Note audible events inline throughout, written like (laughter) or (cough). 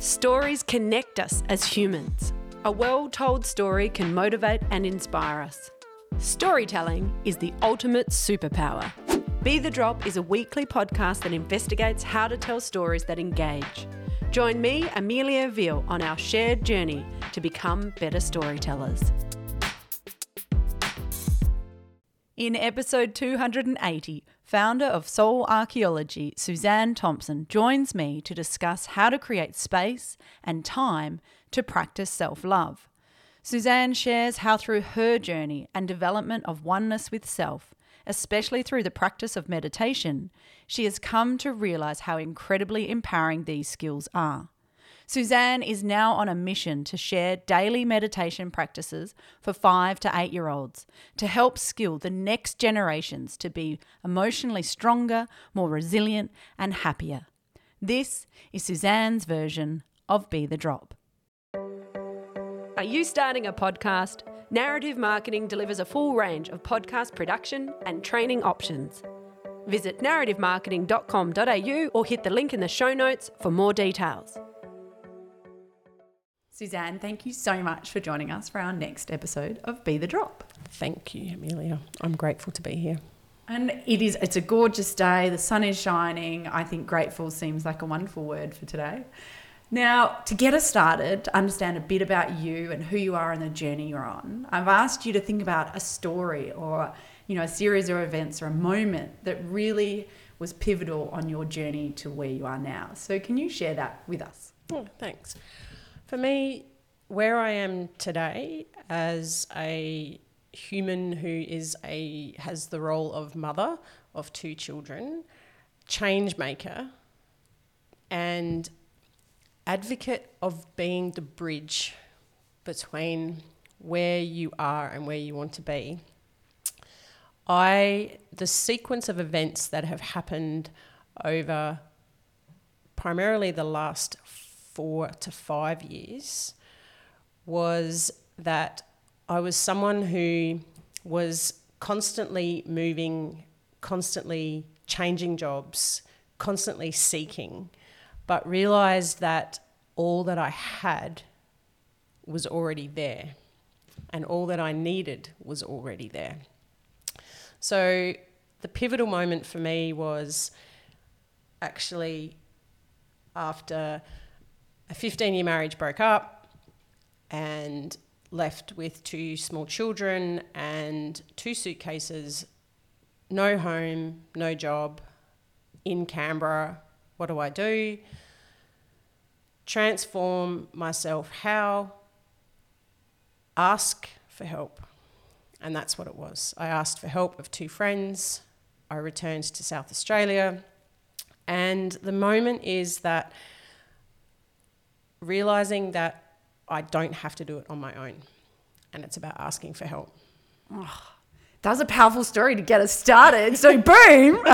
Stories connect us as humans. A well told story can motivate and inspire us. Storytelling is the ultimate superpower. Be the Drop is a weekly podcast that investigates how to tell stories that engage. Join me, Amelia Veal, on our shared journey to become better storytellers. In episode 280, founder of Soul Archaeology, Suzanne Thompson, joins me to discuss how to create space and time to practice self love. Suzanne shares how, through her journey and development of oneness with self, especially through the practice of meditation, she has come to realize how incredibly empowering these skills are. Suzanne is now on a mission to share daily meditation practices for five to eight year olds to help skill the next generations to be emotionally stronger, more resilient, and happier. This is Suzanne's version of Be the Drop. Are you starting a podcast? Narrative Marketing delivers a full range of podcast production and training options. Visit narrativemarketing.com.au or hit the link in the show notes for more details. Suzanne, thank you so much for joining us for our next episode of Be the Drop. Thank you, Amelia. I'm grateful to be here. And it is it's a gorgeous day, the sun is shining. I think grateful seems like a wonderful word for today. Now, to get us started, to understand a bit about you and who you are and the journey you're on, I've asked you to think about a story or you know a series of events or a moment that really was pivotal on your journey to where you are now. So can you share that with us? Oh, thanks. For me, where I am today as a human who is a has the role of mother of two children, change maker, and advocate of being the bridge between where you are and where you want to be. I the sequence of events that have happened over primarily the last four to five years was that I was someone who was constantly moving, constantly changing jobs, constantly seeking, but realized that all that I had was already there and all that I needed was already there. So the pivotal moment for me was actually after a 15 year marriage broke up and left with two small children and two suitcases, no home, no job, in Canberra. What do I do? Transform myself. How? Ask for help. And that's what it was. I asked for help of two friends. I returned to South Australia. And the moment is that realizing that I don't have to do it on my own. And it's about asking for help. Oh, that was a powerful story to get us started. So, boom. (laughs)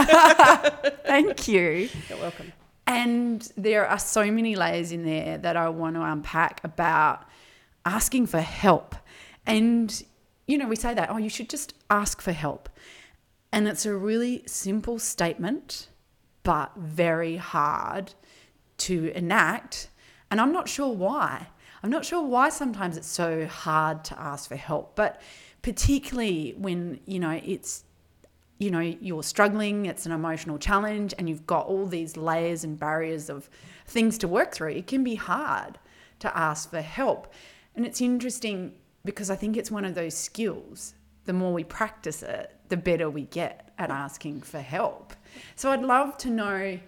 Thank you. You're welcome. And there are so many layers in there that I want to unpack about asking for help. And, you know, we say that, oh, you should just ask for help. And it's a really simple statement, but very hard to enact and I'm not sure why. I'm not sure why sometimes it's so hard to ask for help, but particularly when, you know, it's you know, you're struggling, it's an emotional challenge and you've got all these layers and barriers of things to work through. It can be hard to ask for help. And it's interesting because I think it's one of those skills. The more we practice it, the better we get at asking for help. So I'd love to know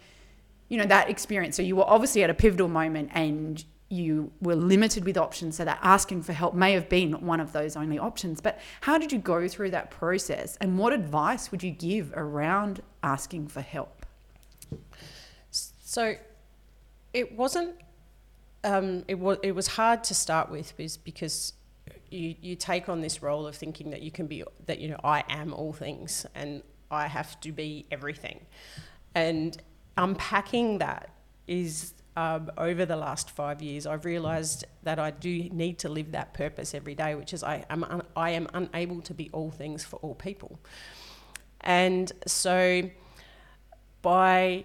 you know, that experience. So you were obviously at a pivotal moment and you were limited with options. So that asking for help may have been one of those only options. But how did you go through that process? And what advice would you give around asking for help? So it wasn't um, it was it was hard to start with because you you take on this role of thinking that you can be that you know I am all things and I have to be everything. And unpacking that is um, over the last five years, I've realised that I do need to live that purpose every day, which is I am un- I am unable to be all things for all people, and so by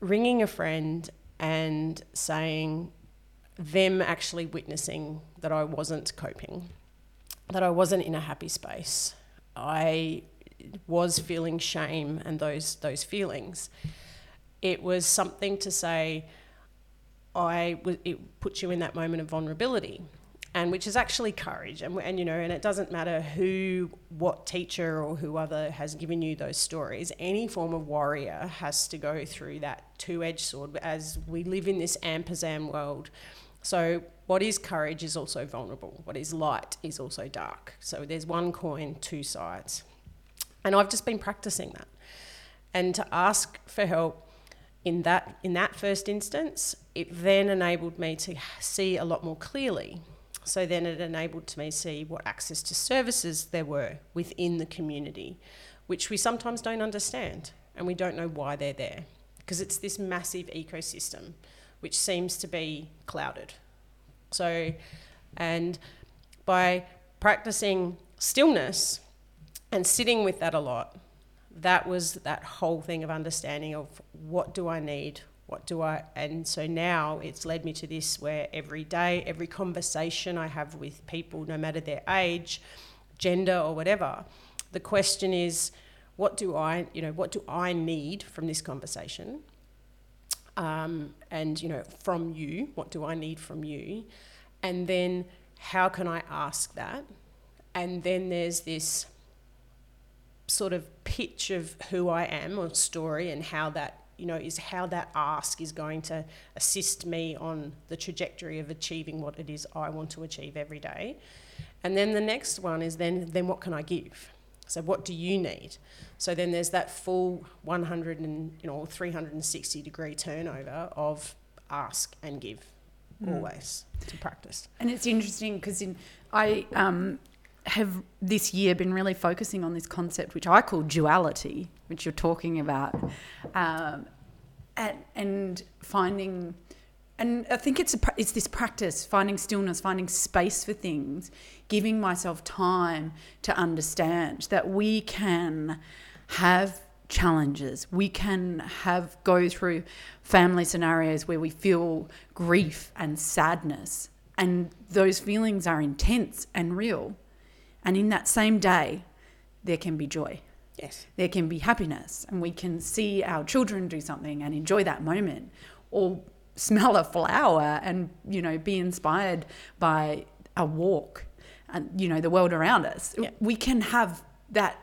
ringing a friend and saying, them actually witnessing that I wasn't coping, that I wasn't in a happy space. I was feeling shame and those those feelings. It was something to say. I it puts you in that moment of vulnerability, and which is actually courage. And, and you know, and it doesn't matter who, what teacher or who other has given you those stories. Any form of warrior has to go through that two-edged sword. As we live in this ampersand world, so what is courage is also vulnerable. What is light is also dark. So there's one coin, two sides. And I've just been practicing that. And to ask for help in that in that first instance, it then enabled me to see a lot more clearly. So then it enabled to me to see what access to services there were within the community, which we sometimes don't understand and we don't know why they're there because it's this massive ecosystem which seems to be clouded. So, and by practicing stillness, and sitting with that a lot, that was that whole thing of understanding of what do I need, what do I, and so now it's led me to this where every day, every conversation I have with people, no matter their age, gender, or whatever, the question is, what do I, you know, what do I need from this conversation? Um, and you know, from you, what do I need from you? And then how can I ask that? And then there's this sort of pitch of who I am or story and how that you know is how that ask is going to assist me on the trajectory of achieving what it is I want to achieve every day. And then the next one is then then what can I give? So what do you need? So then there's that full 100 and you know 360 degree turnover of ask and give mm. always to practice. And it's interesting because in I um, have this year been really focusing on this concept, which I call duality, which you're talking about, um, and, and finding, and I think it's a, it's this practice, finding stillness, finding space for things, giving myself time to understand that we can have challenges. We can have go through family scenarios where we feel grief and sadness, and those feelings are intense and real and in that same day, there can be joy. Yes. There can be happiness, and we can see our children do something and enjoy that moment, or smell a flower and you know be inspired by a walk and you know the world around us. Yeah. We can have that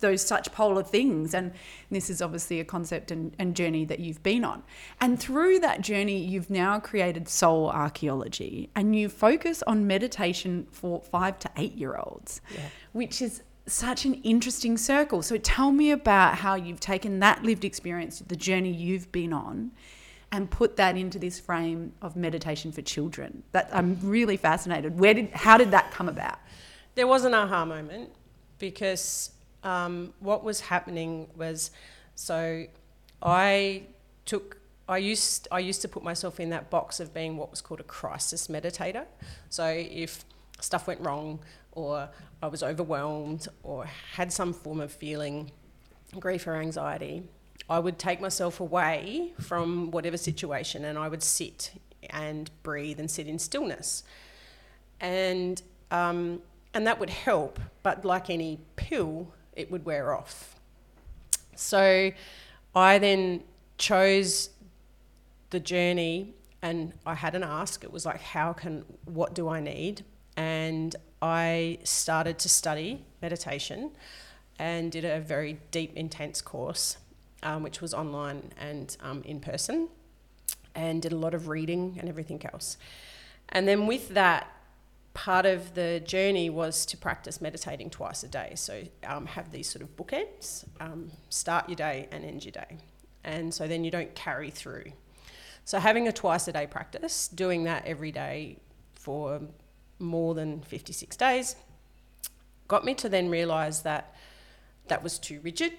those such polar things. And this is obviously a concept and, and, journey that you've been on. And through that journey you've now created soul archaeology. And you focus on meditation for five to eight year olds yeah. which is such an interesting circle. So tell me about how you've taken that lived experience the journey you've been on and put that into this frame of meditation for children. That i'm really fascinated. Where did how did that come about? There was an aha moment because um, what was happening was so I took I used I used to put myself in that box of being what was called a crisis meditator. So if stuff went wrong or I was overwhelmed or had some form of feeling grief or anxiety, I would take myself away from whatever situation and I would sit and breathe and sit in stillness. And um, and that would help, but like any pill, it would wear off. So I then chose the journey and I had an ask. It was like, how can, what do I need? And I started to study meditation and did a very deep, intense course, um, which was online and um, in person, and did a lot of reading and everything else. And then with that, part of the journey was to practice meditating twice a day. So um, have these sort of bookends, um, start your day and end your day. And so then you don't carry through. So having a twice a day practice, doing that every day for more than 56 days, got me to then realize that that was too rigid.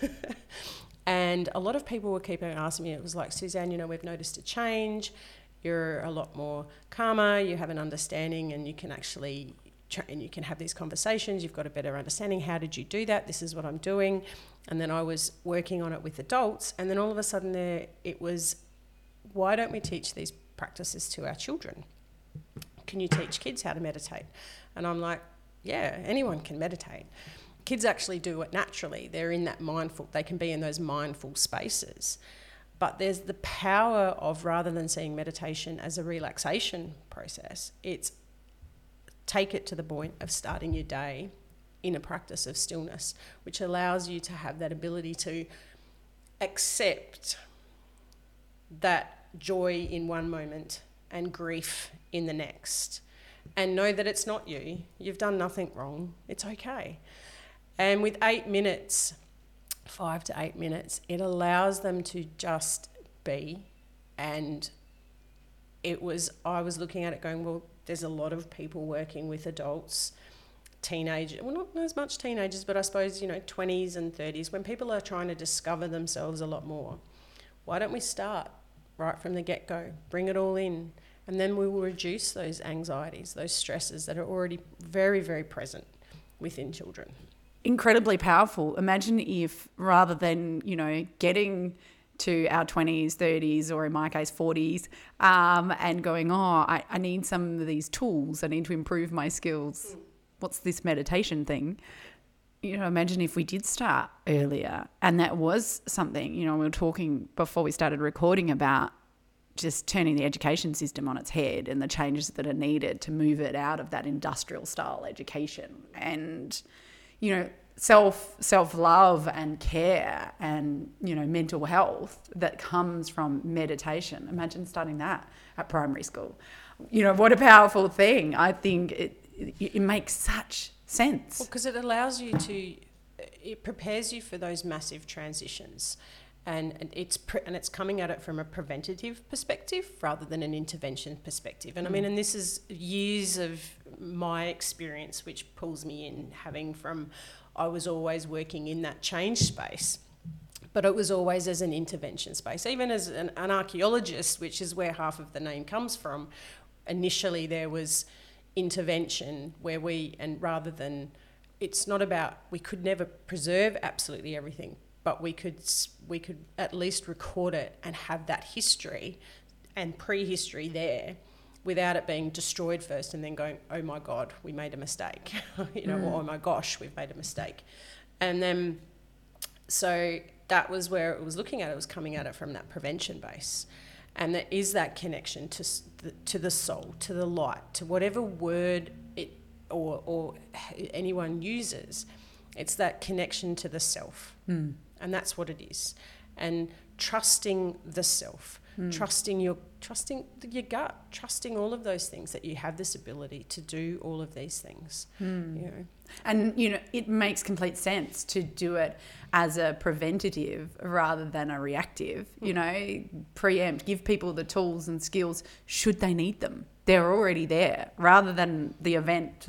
(laughs) and a lot of people were keeping asking me, it was like, Suzanne, you know, we've noticed a change you're a lot more calmer, you have an understanding, and you can actually and you can have these conversations. You've got a better understanding. How did you do that? This is what I'm doing. And then I was working on it with adults, and then all of a sudden, there it was why don't we teach these practices to our children? Can you teach kids how to meditate? And I'm like, yeah, anyone can meditate. Kids actually do it naturally. They're in that mindful, they can be in those mindful spaces. But there's the power of rather than seeing meditation as a relaxation process, it's take it to the point of starting your day in a practice of stillness, which allows you to have that ability to accept that joy in one moment and grief in the next and know that it's not you. You've done nothing wrong. It's okay. And with eight minutes, five to eight minutes, it allows them to just be. And it was, I was looking at it going, well, there's a lot of people working with adults, teenagers, well, not as much teenagers, but I suppose, you know, 20s and 30s, when people are trying to discover themselves a lot more. Why don't we start right from the get go? Bring it all in. And then we will reduce those anxieties, those stresses that are already very, very present within children incredibly powerful. Imagine if rather than, you know, getting to our 20s, 30s, or in my case, 40s, um, and going, oh, I, I need some of these tools, I need to improve my skills. What's this meditation thing? You know, imagine if we did start earlier and that was something, you know, we were talking before we started recording about just turning the education system on its head and the changes that are needed to move it out of that industrial style education. And, you know, self self love and care and you know mental health that comes from meditation. Imagine starting that at primary school. You know what a powerful thing. I think it it, it makes such sense because well, it allows you to it prepares you for those massive transitions and it's pre- and it's coming at it from a preventative perspective rather than an intervention perspective. And I mean, mm. and this is years of my experience which pulls me in, having from I was always working in that change space. But it was always as an intervention space. Even as an, an archaeologist, which is where half of the name comes from, initially there was intervention where we, and rather than, it's not about, we could never preserve absolutely everything, but we could we could at least record it and have that history and prehistory there without it being destroyed first and then going oh my god we made a mistake. (laughs) You know mm. or oh my gosh we've made a mistake. And then so that was where it was looking at it was coming at it from that prevention base. And there is that connection to the, to the soul to the light to whatever word it or or anyone uses it's that connection to the self. Mm and that's what it is and trusting the self mm. trusting your trusting your gut trusting all of those things that you have this ability to do all of these things mm. you know and you know it makes complete sense to do it as a preventative rather than a reactive mm. you know preempt give people the tools and skills should they need them they're already there rather than the event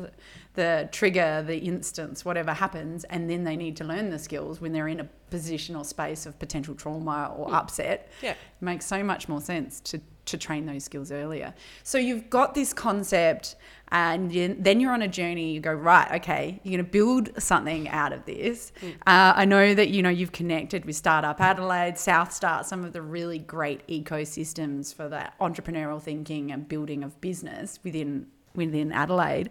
the trigger, the instance, whatever happens, and then they need to learn the skills when they're in a position or space of potential trauma or mm. upset. Yeah. It makes so much more sense to, to train those skills earlier. So you've got this concept, and then you're on a journey. You go right, okay, you're going to build something out of this. Mm. Uh, I know that you know you've connected with Startup Adelaide, South Start, some of the really great ecosystems for that entrepreneurial thinking and building of business within within Adelaide.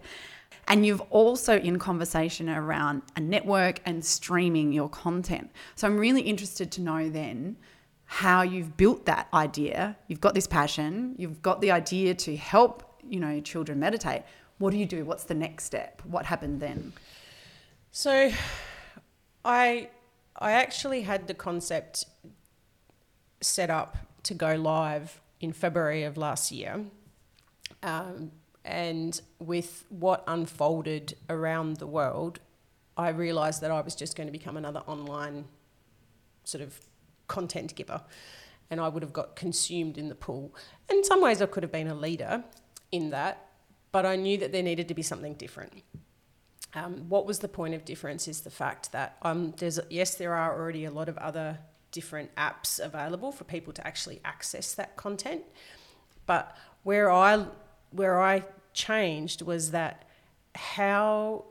And you've also in conversation around a network and streaming your content. So I'm really interested to know then how you've built that idea. You've got this passion, you've got the idea to help, you know, children meditate. What do you do? What's the next step? What happened then? So I I actually had the concept set up to go live in February of last year. Um, and with what unfolded around the world, I realised that I was just going to become another online sort of content giver. And I would have got consumed in the pool. In some ways, I could have been a leader in that, but I knew that there needed to be something different. Um, what was the point of difference is the fact that um, there's yes, there are already a lot of other different apps available for people to actually access that content, but where I where I changed was that how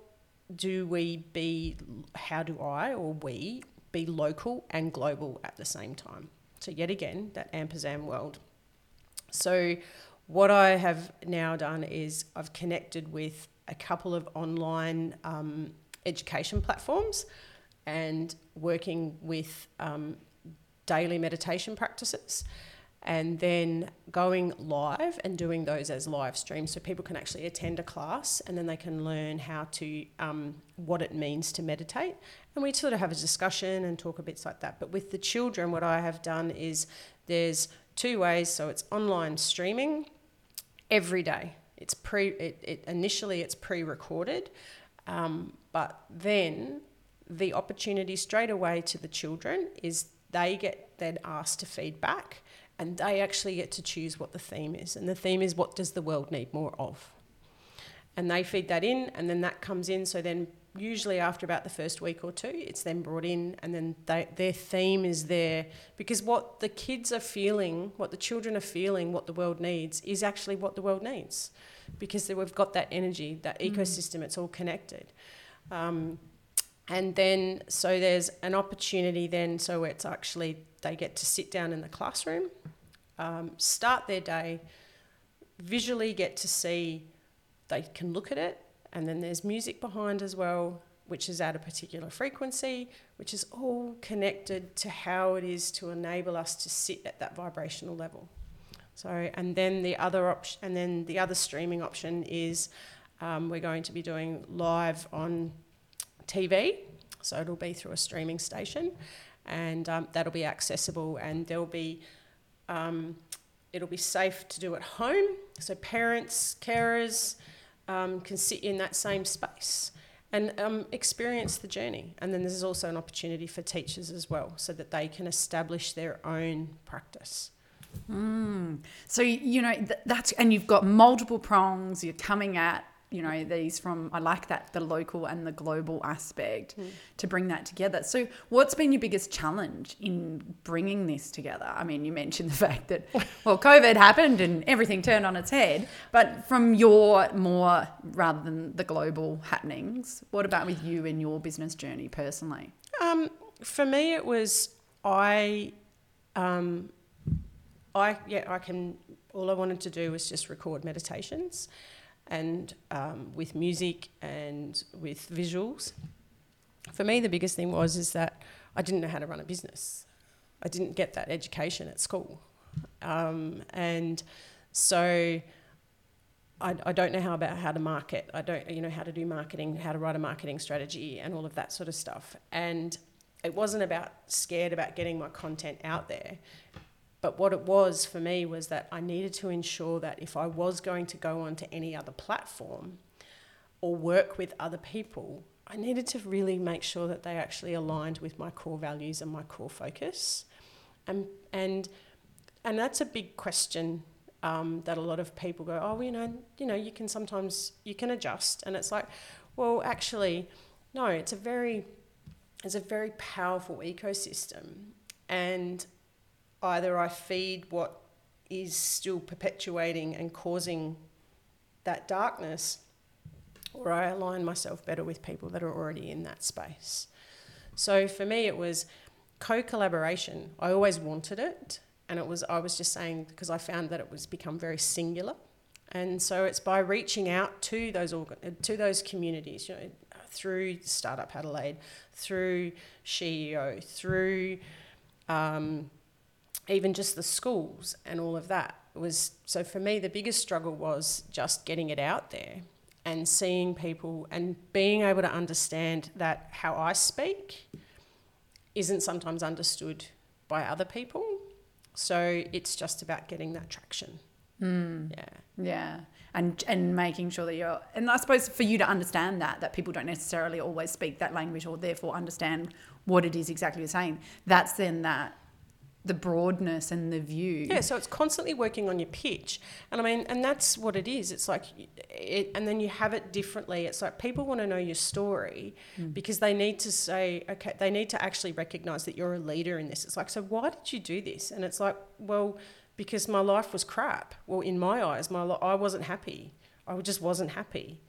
do we be, how do I or we be local and global at the same time? So, yet again, that ampersand world. So, what I have now done is I've connected with a couple of online um, education platforms and working with um, daily meditation practices and then going live and doing those as live streams so people can actually attend a class and then they can learn how to um, what it means to meditate. And we sort of have a discussion and talk a bits like that. But with the children what i have done is there's two ways. So it's online streaming every day. It's pre it, it initially it's pre-recorded um, but then the opportunity straight away to the children is they get then asked to feed back and they actually get to choose what the theme is. And the theme is what does the world need more of? And they feed that in, and then that comes in. So then, usually after about the first week or two, it's then brought in, and then they, their theme is there because what the kids are feeling, what the children are feeling, what the world needs is actually what the world needs because we've got that energy, that mm. ecosystem, it's all connected. Um, and then, so there's an opportunity then, so it's actually they get to sit down in the classroom, um, start their day, visually get to see, they can look at it, and then there's music behind as well, which is at a particular frequency, which is all connected to how it is to enable us to sit at that vibrational level. So, and then the other option, and then the other streaming option is um, we're going to be doing live on TV, so it'll be through a streaming station, and um, that'll be accessible, and there'll be um, it'll be safe to do at home, so parents, carers um, can sit in that same space and um, experience the journey. And then there's also an opportunity for teachers as well, so that they can establish their own practice. Mm. So you know that's and you've got multiple prongs. You're coming at you know these from i like that the local and the global aspect mm. to bring that together. So what's been your biggest challenge in bringing this together? I mean you mentioned (laughs) the fact that well covid happened and everything turned on its head but from your more rather than the global happenings what about with you and your business journey personally? Um, for me it was i um, i yeah i can all i wanted to do was just record meditations and um, with music and with visuals. For me, the biggest thing was is that I didn't know how to run a business. I didn't get that education at school, um, and so I, I, don't know how about how to market. I don't you know how to do marketing, how to write a marketing strategy, and all of that sort of stuff. And it wasn't about scared about getting my content out there. But what it was for me was that I needed to ensure that if I was going to go onto any other platform or work with other people, I needed to really make sure that they actually aligned with my core values and my core focus. And, and, and that's a big question um, that a lot of people go, oh, you know, you know, you can sometimes, you can adjust. And it's like, well, actually, no, it's a very, it's a very powerful ecosystem. And either I feed what is still perpetuating and causing that darkness, or I align myself better with people that are already in that space. So for me, it was co collaboration. I always wanted it. And it was, I was just saying, because I found that it was become very singular. And so it's by reaching out to those organ- to those communities, you know, through Startup Adelaide, through CEO, through um, even just the schools and all of that was so for me the biggest struggle was just getting it out there and seeing people and being able to understand that how I speak isn't sometimes understood by other people. So it's just about getting that traction. Mm. Yeah. Yeah. And and making sure that you're and I suppose for you to understand that that people don't necessarily always speak that language or therefore understand what it is exactly you're saying. That's then that the broadness and the view. Yeah, so it's constantly working on your pitch. And I mean, and that's what it is. It's like, it, and then you have it differently. It's like people want to know your story mm. because they need to say, okay, they need to actually recognize that you're a leader in this. It's like, so why did you do this? And it's like, well, because my life was crap. Well, in my eyes, my I wasn't happy. I just wasn't happy.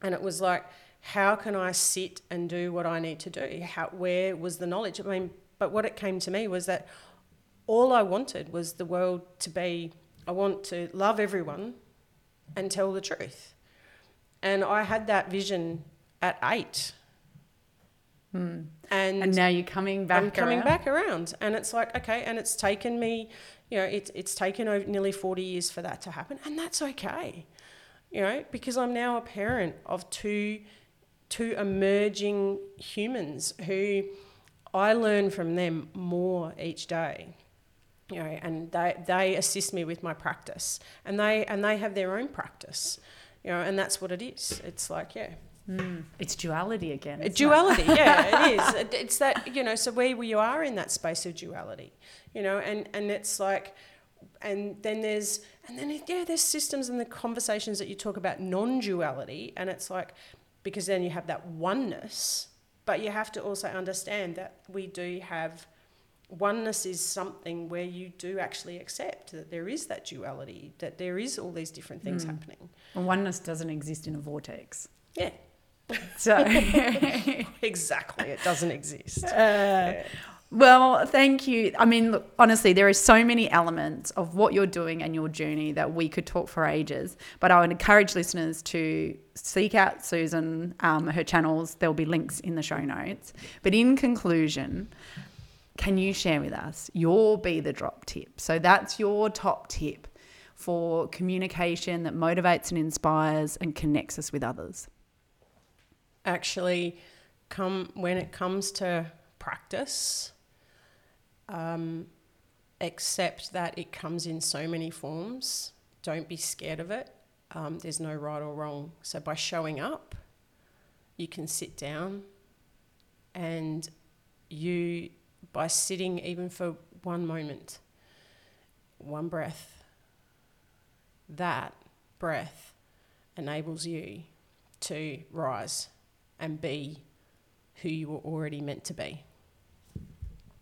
And it was like, how can I sit and do what I need to do? How, where was the knowledge? I mean, but what it came to me was that all I wanted was the world to be I want to love everyone and tell the truth. And I had that vision at eight. Hmm. And, And now you're coming back. I'm coming around. back around. And it's like, okay, and it's taken me, you know, it's it's taken over nearly 40 years for that to happen. And that's okay. You know, because I'm now a parent of two two emerging humans who I learn from them more each day. You know, and they, they assist me with my practice. And they and they have their own practice. You know, and that's what it is. It's like, yeah, mm. It's duality again. it? duality, (laughs) yeah, it is. It- It's that you know, so where you are in that space of duality, you know, and and it's like, and then there's and then yeah, there's systems and the conversations that you talk about non-duality, and it's like, because then you have that oneness, but you have to also understand that we do have. Oneness is something where you do actually accept that there is that duality, that there is all these different things hmm. happening. And oneness doesn't exist in a vortex. Yeah, So, (laughs) exactly. It doesn't exist. (laughs) Uh, well, thank you. I mean, look, honestly, there are so many elements of what you're doing and your journey that we could talk for ages. But I would encourage listeners to seek out Susan, um, her channels. There'll be links in the show notes. But in conclusion, can you share with us your be the drop tip? So that's your top tip for communication that motivates and inspires and connects us with others. actually come when it comes to practice um, accept that it comes in so many forms. Don't be scared of it. Um, there's no right or wrong. So by showing up you can sit down and you by sitting even for one moment one breath that breath enables you to rise and be who you were already meant to be.